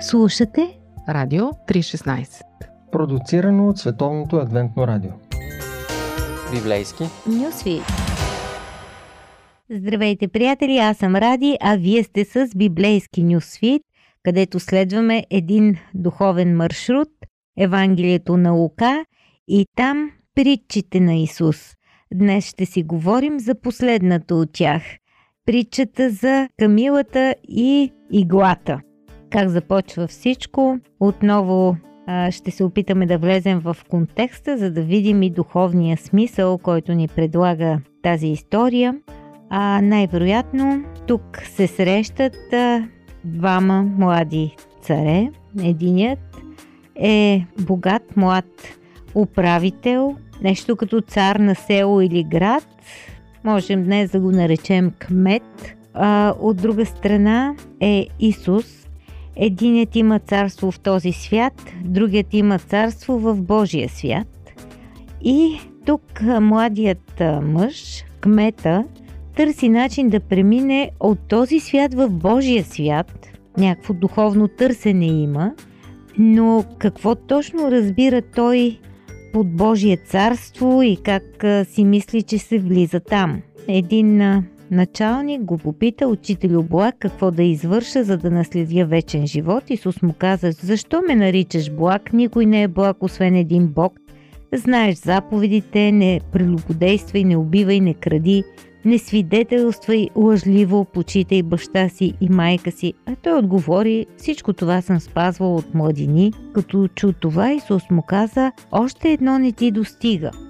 Слушате Радио 316 Продуцирано от Световното адвентно радио Библейски Нюсви Здравейте, приятели! Аз съм Ради, а вие сте с Библейски Нюсвит, където следваме един духовен маршрут, Евангелието на Лука и там притчите на Исус. Днес ще си говорим за последната от тях – притчата за камилата и иглата – как започва всичко. Отново а, ще се опитаме да влезем в контекста, за да видим и духовния смисъл, който ни предлага тази история. А най-вероятно тук се срещат а, двама млади царе. Единият е богат млад управител, нещо като цар на село или град. Можем днес да го наречем кмет. А, от друга страна е Исус, Единият има царство в този свят, другият има царство в Божия свят. И тук младият мъж, кмета, търси начин да премине от този свят в Божия свят. Някакво духовно търсене има, но какво точно разбира той под Божие царство и как си мисли, че се влиза там? Един Началник го попита учител Благ какво да извърша, за да наследя вечен живот. Исус му каза, защо ме наричаш благ? Никой не е благ, освен един Бог. Знаеш заповедите, не прелюбодействай, не убивай, не кради, не свидетелствай лъжливо, почитай баща си и майка си. А той отговори, всичко това съм спазвал от младини. Като чу това, Исус му каза, още едно не ти достига –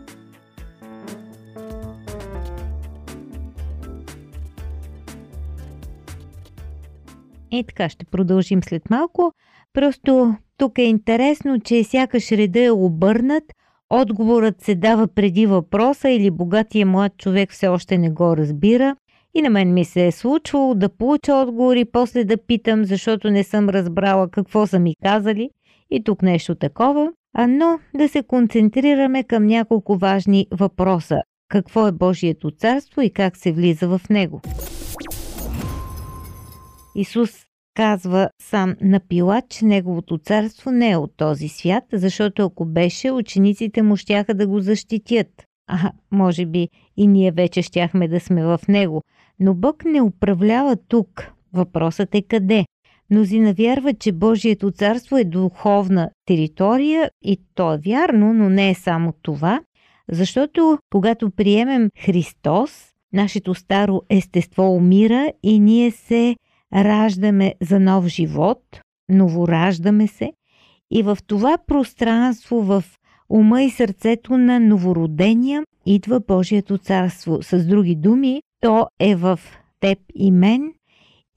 И така ще продължим след малко. Просто тук е интересно, че сякаш реда е обърнат, отговорът се дава преди въпроса или богатия млад човек все още не го разбира. И на мен ми се е случвало да получа отговор и после да питам, защото не съм разбрала какво са ми казали. И тук нещо такова. А но да се концентрираме към няколко важни въпроса. Какво е Божието царство и как се влиза в него? Исус казва сам на Пилат, че неговото царство не е от този свят, защото ако беше, учениците му щяха да го защитят. А, може би и ние вече щяхме да сме в него. Но Бог не управлява тук. Въпросът е къде. Мнозина вярват, че Божието царство е духовна територия и то е вярно, но не е само това, защото когато приемем Христос, нашето старо естество умира и ние се раждаме за нов живот, новораждаме се и в това пространство, в ума и сърцето на новородения идва Божието царство. С други думи, то е в теб и мен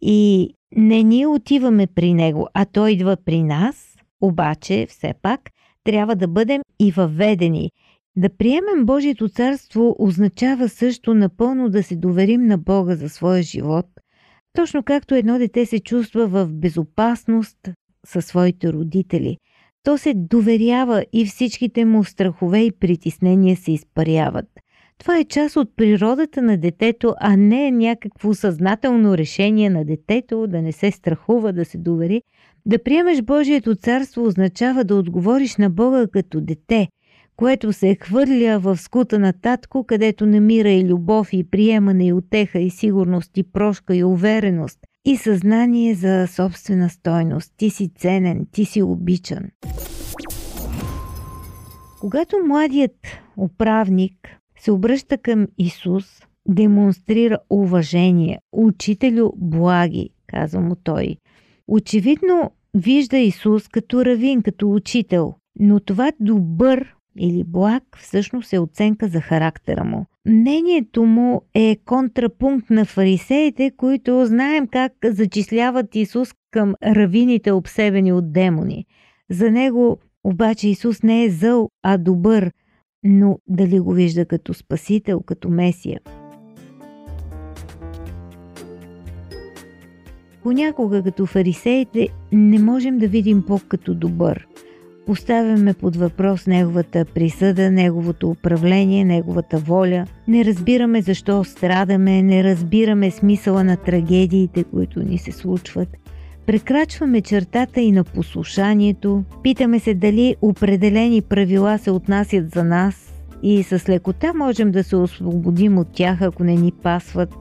и не ние отиваме при него, а той идва при нас, обаче все пак трябва да бъдем и въведени. Да приемем Божието царство означава също напълно да се доверим на Бога за своя живот – точно както едно дете се чувства в безопасност със своите родители. То се доверява и всичките му страхове и притеснения се изпаряват. Това е част от природата на детето, а не е някакво съзнателно решение на детето да не се страхува, да се довери. Да приемеш Божието царство означава да отговориш на Бога като дете – което се хвърля в скута на татко, където намира и любов, и приемане, и отеха, и сигурност, и прошка, и увереност, и съзнание за собствена стойност. Ти си ценен, ти си обичан. Когато младият управник се обръща към Исус, демонстрира уважение. Учителю благи, казва му той. Очевидно вижда Исус като равин, като учител, но това добър или благ всъщност е оценка за характера му. Мнението му е контрапункт на фарисеите, които знаем как зачисляват Исус към равините обсебени от демони. За него обаче Исус не е зъл, а добър, но дали го вижда като спасител, като месия? Понякога като фарисеите не можем да видим Бог като добър – Поставяме под въпрос неговата присъда, неговото управление, неговата воля. Не разбираме защо страдаме, не разбираме смисъла на трагедиите, които ни се случват. прекрачваме чертата и на послушанието, питаме се дали определени правила се отнасят за нас и с лекота можем да се освободим от тях, ако не ни пасват.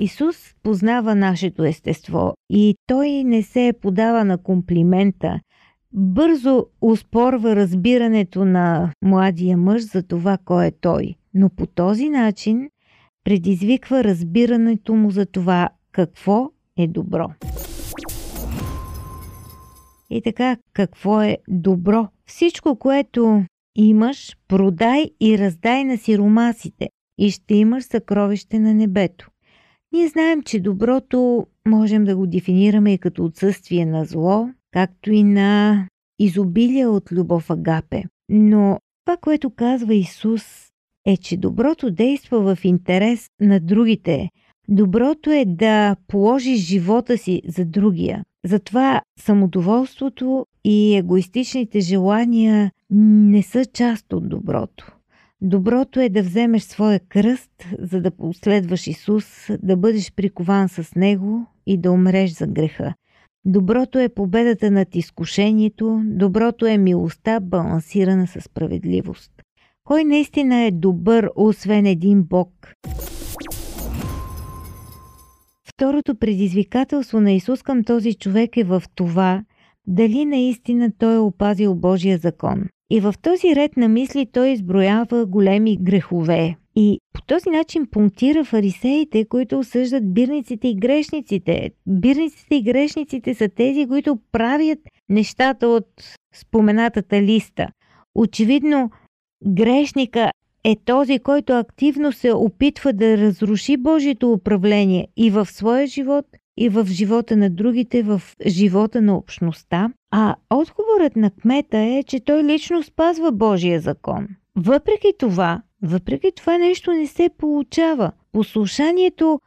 Исус познава нашето естество и той не се подава на комплимента. Бързо успорва разбирането на младия мъж за това кой е той, но по този начин предизвиква разбирането му за това какво е добро. И така, какво е добро? Всичко, което имаш, продай и раздай на сиромасите и ще имаш съкровище на небето. Ние знаем, че доброто можем да го дефинираме и като отсъствие на зло, както и на изобилие от любов агапе. Но това, което казва Исус, е, че доброто действа в интерес на другите. Доброто е да положиш живота си за другия. Затова самодоволството и егоистичните желания не са част от доброто. Доброто е да вземеш своя кръст, за да последваш Исус, да бъдеш прикован с Него и да умреш за греха. Доброто е победата над изкушението, доброто е милостта, балансирана с справедливост. Кой наистина е добър, освен един Бог? Второто предизвикателство на Исус към този човек е в това, дали наистина той е опазил Божия закон. И в този ред на мисли той изброява големи грехове. И по този начин пунктира фарисеите, които осъждат бирниците и грешниците. Бирниците и грешниците са тези, които правят нещата от споменатата листа. Очевидно, грешника е този, който активно се опитва да разруши Божието управление и в своя живот, и в живота на другите, в живота на общността. А отговорът на кмета е, че той лично спазва Божия закон. Въпреки това, въпреки това нещо не се получава. Послушанието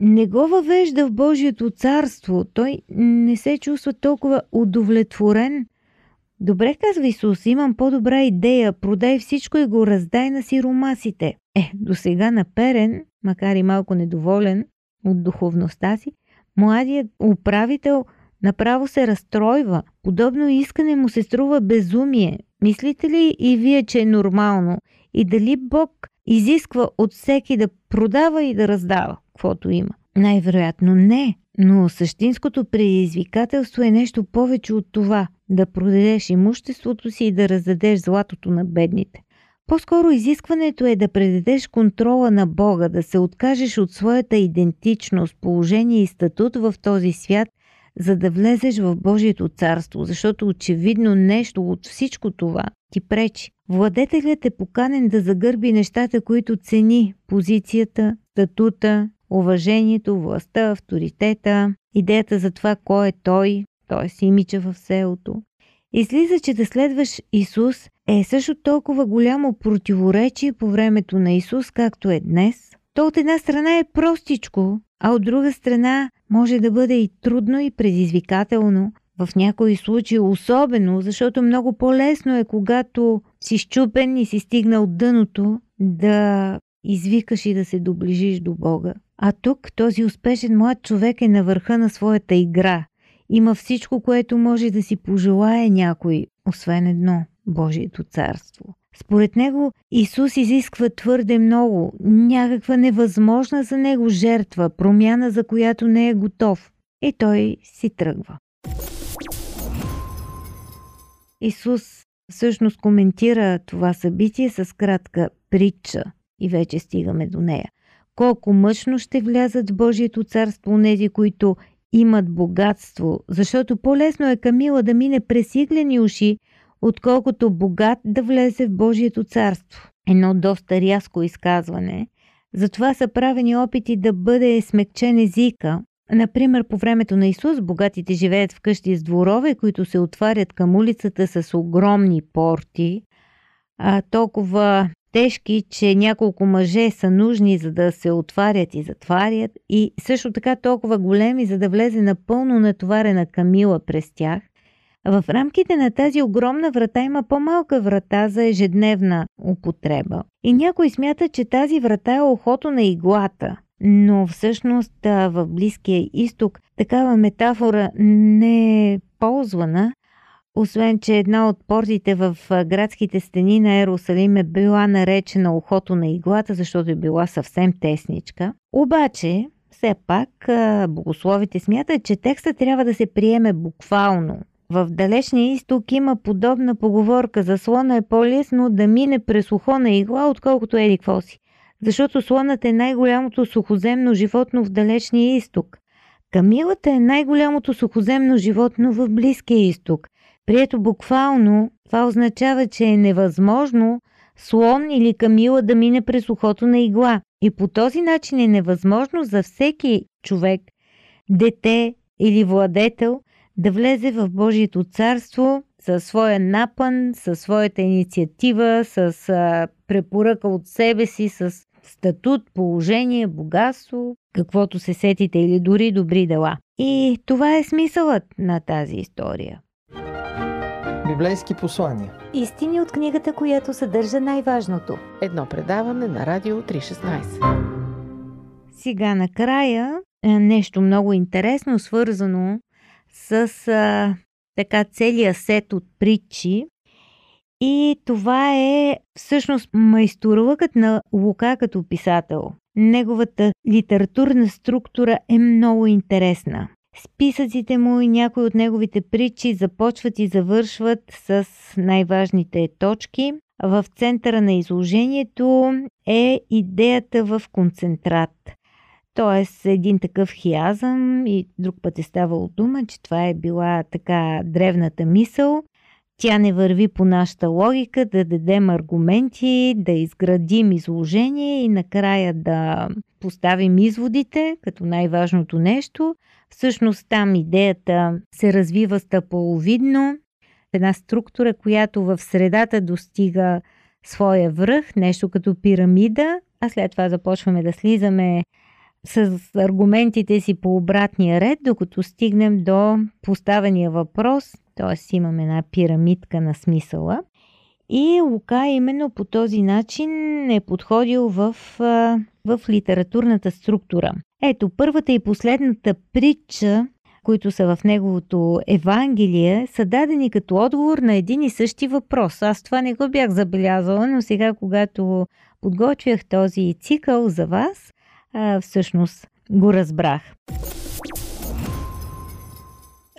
не го въвежда в Божието царство. Той не се чувства толкова удовлетворен. Добре, казва Исус, имам по-добра идея. Продай всичко и го раздай на сиромасите. Е, до сега наперен, макар и малко недоволен от духовността си, младият управител направо се разстройва. Подобно искане му се струва безумие. Мислите ли и вие, че е нормално? И дали Бог изисква от всеки да продава и да раздава, каквото има? Най-вероятно не, но същинското предизвикателство е нещо повече от това да продадеш имуществото си и да раздадеш златото на бедните. По-скоро изискването е да предадеш контрола на Бога, да се откажеш от своята идентичност, положение и статут в този свят, за да влезеш в Божието царство, защото очевидно нещо от всичко това ти пречи. Владетелят е поканен да загърби нещата, които цени позицията, статута, уважението, властта, авторитета, идеята за това кой е той, т.е. имича в селото. Излиза, че да следваш Исус е също толкова голямо противоречие по времето на Исус, както е днес. То от една страна е простичко, а от друга страна може да бъде и трудно и предизвикателно, в някои случаи особено, защото много по-лесно е, когато си щупен и си стигнал дъното, да извикаш и да се доближиш до Бога. А тук този успешен млад човек е на върха на своята игра. Има всичко, което може да си пожелае някой, освен едно – Божието царство. Според него Исус изисква твърде много, някаква невъзможна за него жертва, промяна за която не е готов. И той си тръгва. Исус всъщност коментира това събитие с кратка притча и вече стигаме до нея. Колко мъчно ще влязат в Божието царство нези, които имат богатство, защото по-лесно е Камила да мине през иглени уши, отколкото богат да влезе в Божието царство. Едно доста рязко изказване. Затова са правени опити да бъде смекчен езика. Например, по времето на Исус богатите живеят в къщи с дворове, които се отварят към улицата с огромни порти, а толкова тежки, че няколко мъже са нужни за да се отварят и затварят и също така толкова големи, за да влезе напълно натоварена камила през тях. В рамките на тази огромна врата има по-малка врата за ежедневна употреба. И някой смята, че тази врата е охото на иглата. Но всъщност в Близкия изток такава метафора не е ползвана, освен че една от портите в градските стени на Ерусалим е била наречена ухото на иглата, защото е била съвсем тесничка. Обаче, все пак, богословите смятат, че текста трябва да се приеме буквално. В далечния изток има подобна поговорка за слона е по-лесно да мине през ухо на игла, отколкото еди си. Защото слонът е най-голямото сухоземно животно в далечния изток. Камилата е най-голямото сухоземно животно в Близкия изток. Прието буквално, това означава, че е невъзможно слон или камила да мине през ухото на игла. И по този начин е невъзможно за всеки човек, дете или владетел да влезе в Божието царство със своя напън, със своята инициатива, с а, препоръка от себе си, с статут, положение, богатство, каквото се сетите или дори добри дела. И това е смисълът на тази история. Библейски послания. Истини от книгата, която съдържа най-важното. Едно предаване на Радио 316. Сега накрая е нещо много интересно, свързано с а, така целият сет от притчи. И това е всъщност майсторлъкът на Лука като писател. Неговата литературна структура е много интересна. Списъците му и някои от неговите притчи започват и завършват с най-важните точки. В центъра на изложението е идеята в концентрат. Тоест един такъв хиазъм и друг път е ставало дума, че това е била така древната мисъл. Тя не върви по нашата логика да дадем аргументи, да изградим изложение и накрая да поставим изводите като най-важното нещо – Всъщност там идеята се развива стъполовидно, една структура, която в средата достига своя връх, нещо като пирамида, а след това започваме да слизаме с аргументите си по обратния ред, докато стигнем до поставения въпрос, т.е. имаме една пирамидка на смисъла. И Лука именно по този начин е подходил в, в литературната структура. Ето, първата и последната притча, които са в неговото Евангелие, са дадени като отговор на един и същи въпрос. Аз това не го бях забелязала, но сега, когато подготвях този цикъл за вас, всъщност го разбрах.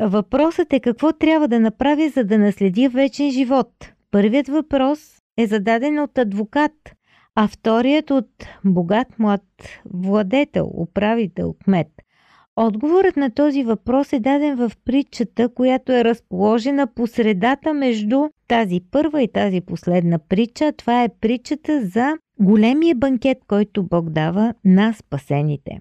Въпросът е какво трябва да направя, за да наследя вечен живот. Първият въпрос е зададен от адвокат, а вторият от богат млад владетел, управител, кмет. Отговорът на този въпрос е даден в притчата, която е разположена по средата между тази първа и тази последна притча. Това е притчата за големия банкет, който Бог дава на спасените.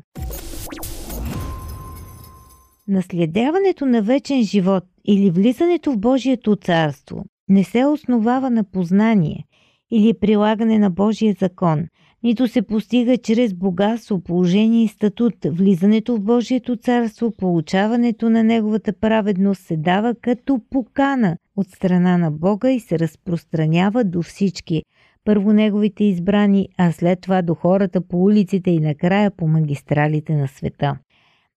Наследяването на вечен живот или влизането в Божието царство не се основава на познание или прилагане на Божия закон, нито се постига чрез богатство, положение и статут. Влизането в Божието царство, получаването на Неговата праведност се дава като покана от страна на Бога и се разпространява до всички. Първо Неговите избрани, а след това до хората по улиците и накрая по магистралите на света.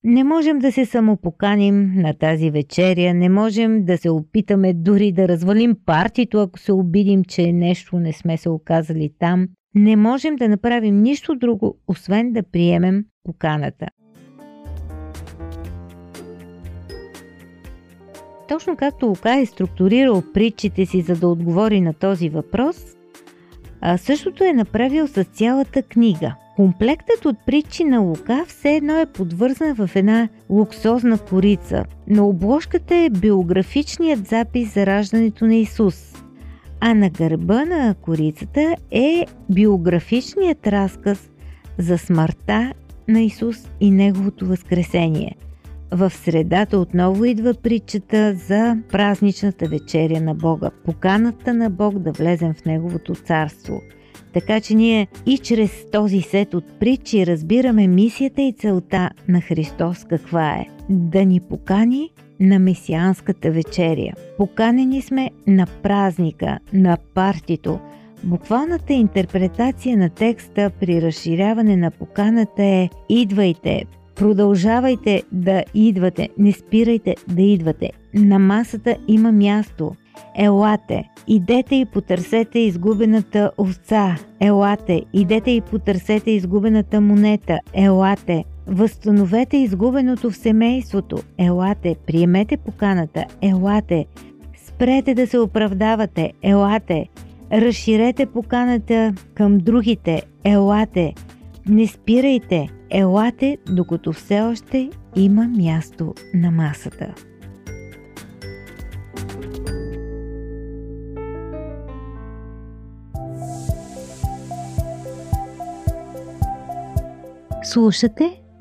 Не можем да се самопоканим на тази вечеря, не можем да се опитаме дори да развалим партито, ако се обидим, че нещо не сме се оказали там. Не можем да направим нищо друго, освен да приемем поканата. Точно както Лука е структурирал притчите си, за да отговори на този въпрос, а същото е направил с цялата книга – Комплектът от притчи на Лука все едно е подвързан в една луксозна корица. На обложката е биографичният запис за раждането на Исус, а на гърба на корицата е биографичният разказ за смъртта на Исус и Неговото възкресение. В средата отново идва притчата за празничната вечеря на Бога, поканата на Бог да влезем в Неговото царство – така че ние и чрез този сет от притчи разбираме мисията и целта на Христос каква е. Да ни покани на месианската вечеря. Поканени сме на празника, на партито. Буквалната интерпретация на текста при разширяване на поканата е «Идвайте, продължавайте да идвате, не спирайте да идвате. На масата има място. Елате, идете и потърсете изгубената овца. Елате, идете и потърсете изгубената монета. Елате, възстановете изгубеното в семейството. Елате, приемете поканата. Елате, спрете да се оправдавате. Елате, разширете поканата към другите. Елате, не спирайте. Елате, докато все още има място на масата. Слушате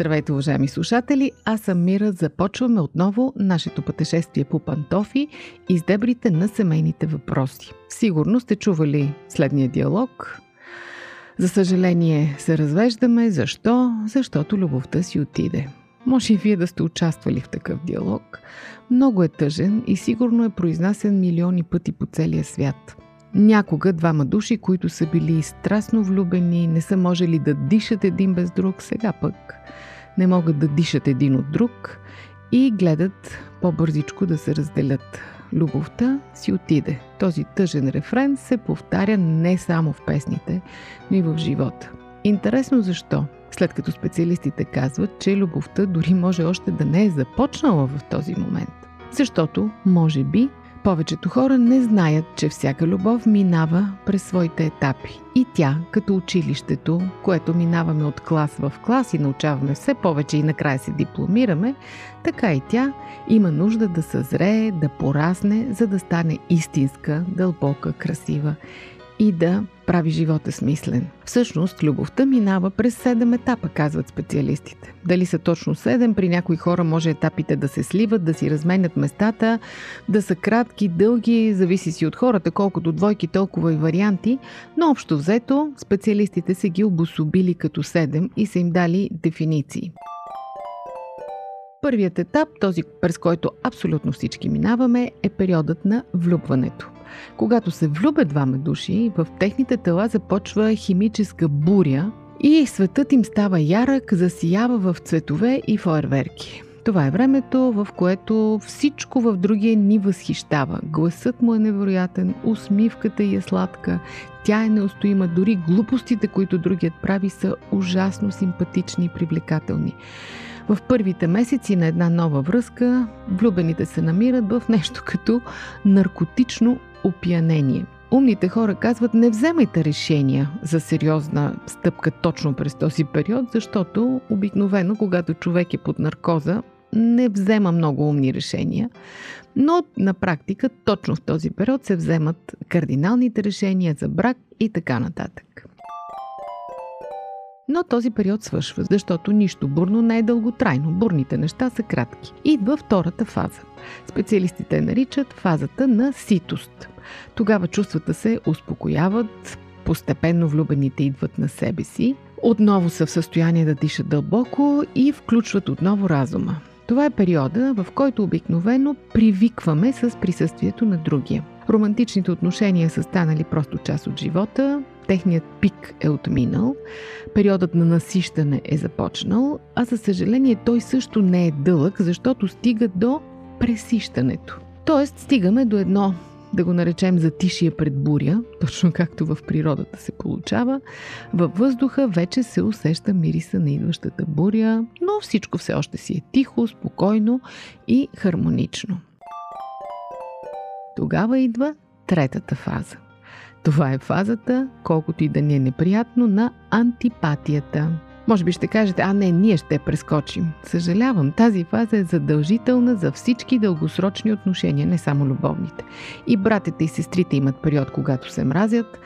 Здравейте, уважаеми слушатели! Аз съм Мира. Започваме отново нашето пътешествие по пантофи из дебрите на семейните въпроси. Сигурно сте чували следния диалог. За съжаление се развеждаме. Защо? Защото любовта си отиде. Може и вие да сте участвали в такъв диалог. Много е тъжен и сигурно е произнасен милиони пъти по целия свят – Някога двама души, които са били страстно влюбени, не са можели да дишат един без друг, сега пък не могат да дишат един от друг и гледат по-бързичко да се разделят. Любовта си отиде. Този тъжен рефрен се повтаря не само в песните, но и в живота. Интересно защо? След като специалистите казват, че любовта дори може още да не е започнала в този момент. Защото, може би, повечето хора не знаят, че всяка любов минава през своите етапи. И тя, като училището, което минаваме от клас в клас и научаваме все повече и накрая се дипломираме, така и тя има нужда да съзрее, да порасне, за да стане истинска, дълбока, красива и да прави живота смислен. Всъщност, любовта минава през 7 етапа, казват специалистите. Дали са точно 7, при някои хора може етапите да се сливат, да си разменят местата, да са кратки, дълги, зависи си от хората, колкото двойки, толкова и варианти, но общо взето специалистите са ги обособили като 7 и са им дали дефиниции. Първият етап, този през който абсолютно всички минаваме, е периодът на влюбването. Когато се влюбят двама души, в техните тела започва химическа буря и светът им става ярък, засиява в цветове и фойерверки. Това е времето, в което всичко в другия ни възхищава. Гласът му е невероятен, усмивката й е сладка, тя е неустоима, дори глупостите, които другият прави, са ужасно симпатични и привлекателни. В първите месеци на една нова връзка влюбените се намират в нещо като наркотично опиянение. Умните хора казват не вземайте решения за сериозна стъпка точно през този период, защото обикновено, когато човек е под наркоза, не взема много умни решения, но на практика точно в този период се вземат кардиналните решения за брак и така нататък. Но този период свършва, защото нищо бурно не е дълготрайно. Бурните неща са кратки. Идва втората фаза. Специалистите наричат фазата на ситост. Тогава чувствата се успокояват, постепенно влюбените идват на себе си, отново са в състояние да дишат дълбоко и включват отново разума. Това е периода, в който обикновено привикваме с присъствието на другия. Романтичните отношения са станали просто част от живота, техният пик е отминал, периодът на насищане е започнал, а за съжаление той също не е дълъг, защото стига до пресищането. Тоест стигаме до едно да го наречем затишие пред буря, точно както в природата се получава, във въздуха вече се усеща мириса на идващата буря, но всичко все още си е тихо, спокойно и хармонично. Тогава идва третата фаза. Това е фазата, колкото и да ни е неприятно, на антипатията. Може би ще кажете, а не, ние ще прескочим. Съжалявам, тази фаза е задължителна за всички дългосрочни отношения, не само любовните. И братята и сестрите имат период, когато се мразят,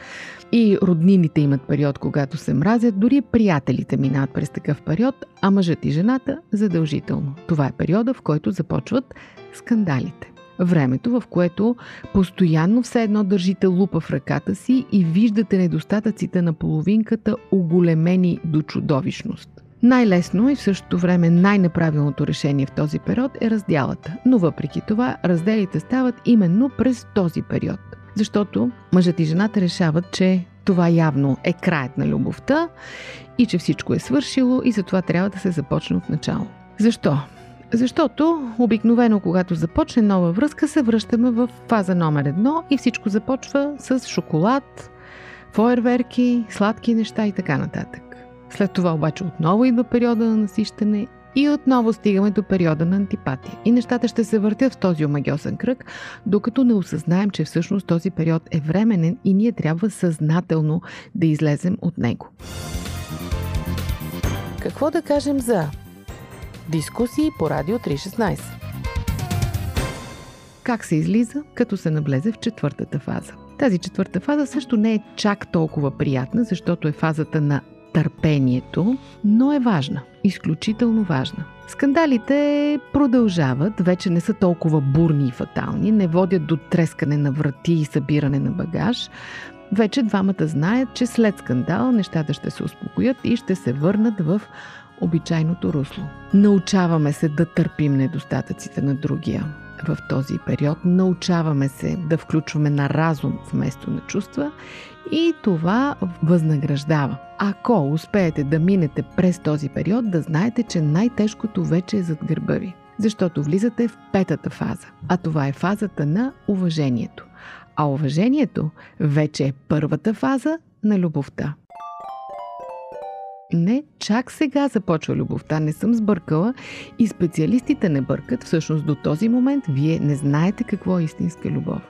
и роднините имат период, когато се мразят, дори приятелите минават през такъв период, а мъжът и жената задължително. Това е периода, в който започват скандалите. Времето, в което постоянно все едно държите лупа в ръката си и виждате недостатъците на половинката оголемени до чудовищност. Най-лесно и в същото време най-неправилното решение в този период е разделата. Но въпреки това, разделите стават именно през този период. Защото мъжът и жената решават, че това явно е краят на любовта и че всичко е свършило и затова трябва да се започне от начало. Защо? Защото обикновено, когато започне нова връзка, се връщаме в фаза номер едно и всичко започва с шоколад, фойерверки, сладки неща и така нататък. След това обаче отново идва периода на насищане и отново стигаме до периода на антипатия. И нещата ще се въртят в този омагиосен кръг, докато не осъзнаем, че всъщност този период е временен и ние трябва съзнателно да излезем от него. Какво да кажем за Дискусии по Радио 316. Как се излиза, като се наблезе в четвъртата фаза? Тази четвърта фаза също не е чак толкова приятна, защото е фазата на търпението, но е важна. Изключително важна. Скандалите продължават, вече не са толкова бурни и фатални, не водят до трескане на врати и събиране на багаж. Вече двамата знаят, че след скандал нещата ще се успокоят и ще се върнат в обичайното русло. Научаваме се да търпим недостатъците на другия. В този период научаваме се да включваме на разум вместо на чувства и това възнаграждава. Ако успеете да минете през този период, да знаете, че най-тежкото вече е зад гърба ви. Защото влизате в петата фаза, а това е фазата на уважението. А уважението вече е първата фаза на любовта. Не, чак сега започва любовта, не съм сбъркала и специалистите не бъркат. Всъщност до този момент вие не знаете какво е истинска любов.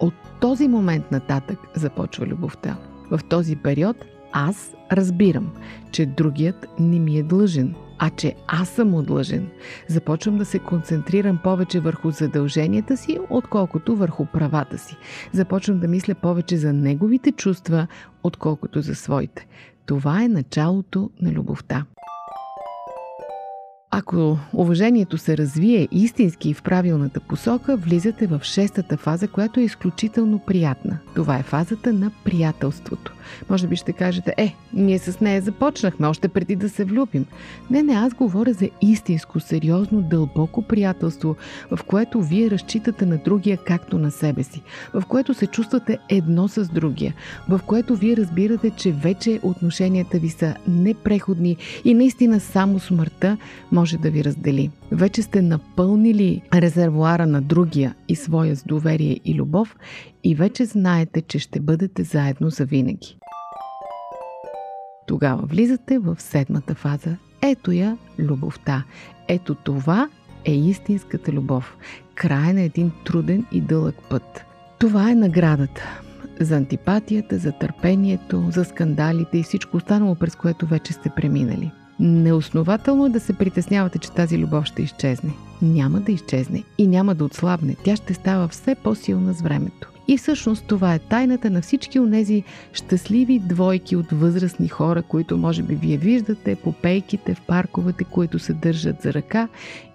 От този момент нататък започва любовта. В този период аз разбирам, че другият не ми е длъжен, а че аз съм отлъжен. Започвам да се концентрирам повече върху задълженията си, отколкото върху правата си. Започвам да мисля повече за неговите чувства, отколкото за своите. Това е началото на любовта. Ако уважението се развие истински в правилната посока, влизате в шестата фаза, която е изключително приятна. Това е фазата на приятелството. Може би ще кажете, е, ние с нея започнахме още преди да се влюбим. Не, не, аз говоря за истинско, сериозно, дълбоко приятелство, в което вие разчитате на другия както на себе си, в което се чувствате едно с другия, в което вие разбирате, че вече отношенията ви са непреходни и наистина само смъртта може да ви раздели. Вече сте напълнили резервуара на другия и своя с доверие и любов и вече знаете, че ще бъдете заедно за винаги. Тогава влизате в седмата фаза. Ето я любовта. Ето това е истинската любов. Край на един труден и дълъг път. Това е наградата за антипатията, за търпението, за скандалите и всичко останало, през което вече сте преминали. Неоснователно е да се притеснявате, че тази любов ще изчезне. Няма да изчезне и няма да отслабне. Тя ще става все по-силна с времето. И всъщност това е тайната на всички онези щастливи двойки от възрастни хора, които може би вие виждате по пейките в парковете, които се държат за ръка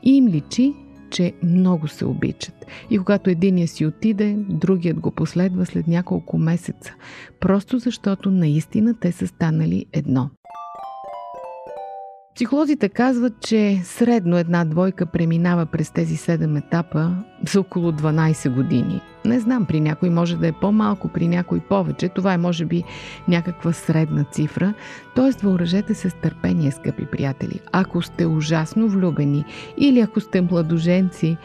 и им личи, че много се обичат. И когато единия си отиде, другият го последва след няколко месеца, просто защото наистина те са станали едно. Психолозите казват, че средно една двойка преминава през тези 7 етапа за около 12 години. Не знам, при някой може да е по-малко, при някой повече. Това е може би някаква средна цифра. Тоест, въоръжете се с търпение, скъпи приятели. Ако сте ужасно влюбени или ако сте младоженци,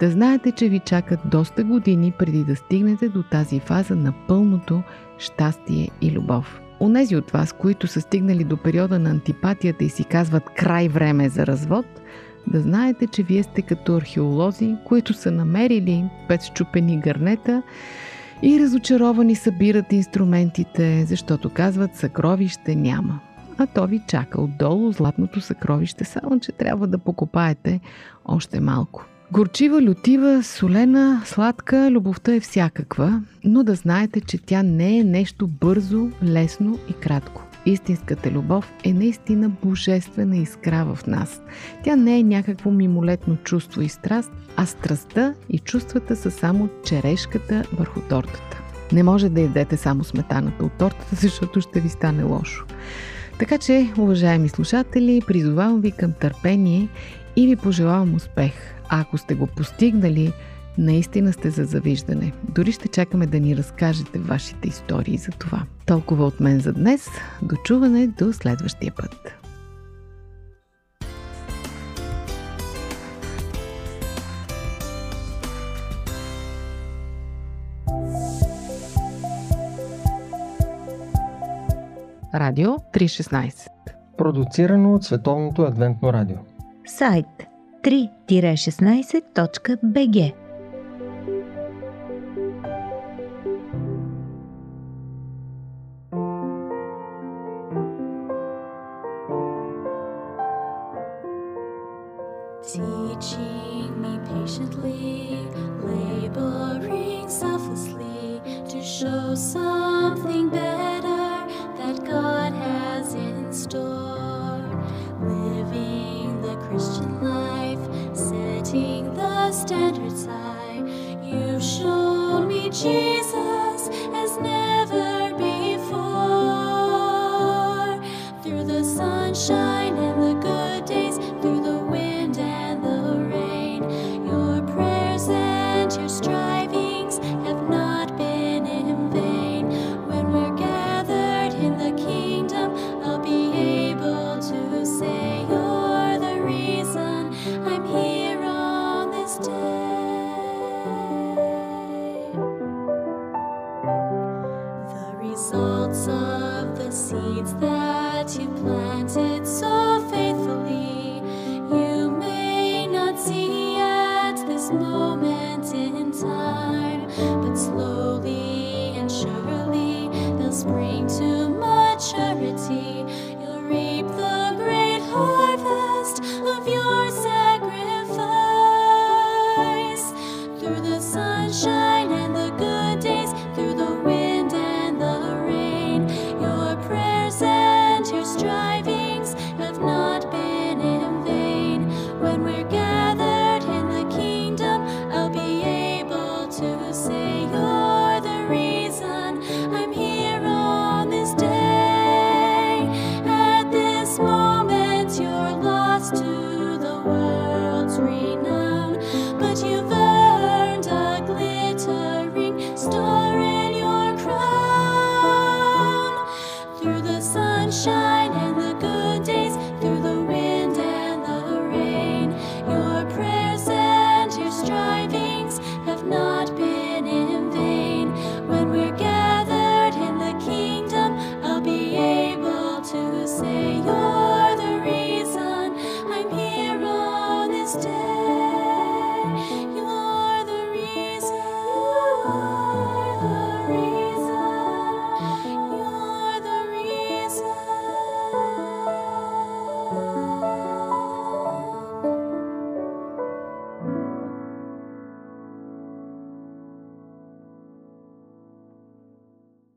Да знаете, че ви чакат доста години преди да стигнете до тази фаза на пълното щастие и любов. Онези от вас, които са стигнали до периода на антипатията и си казват край време за развод, да знаете, че вие сте като археолози, които са намерили пет щупени гърнета и разочаровани събират инструментите, защото казват съкровище няма. А то ви чака отдолу златното съкровище, само че трябва да покопаете още малко. Горчива, лютива, солена, сладка, любовта е всякаква, но да знаете, че тя не е нещо бързо, лесно и кратко. Истинската любов е наистина божествена искра в нас. Тя не е някакво мимолетно чувство и страст, а страстта и чувствата са само черешката върху тортата. Не може да ядете само сметаната от тортата, защото ще ви стане лошо. Така че, уважаеми слушатели, призовавам ви към търпение и ви пожелавам успех. А ако сте го постигнали, наистина сте за завиждане. Дори ще чакаме да ни разкажете вашите истории за това. Толкова от мен за днес. Дочуване до следващия път. Радио 316 Продуцирано от Световното адвентно радио. Сайт 3-16.bg Teaching me patiently, laboring selflessly to show something better that God has in store. Living the Christian life, standards high. You've shown me Jesus results of the seeds that you planted. So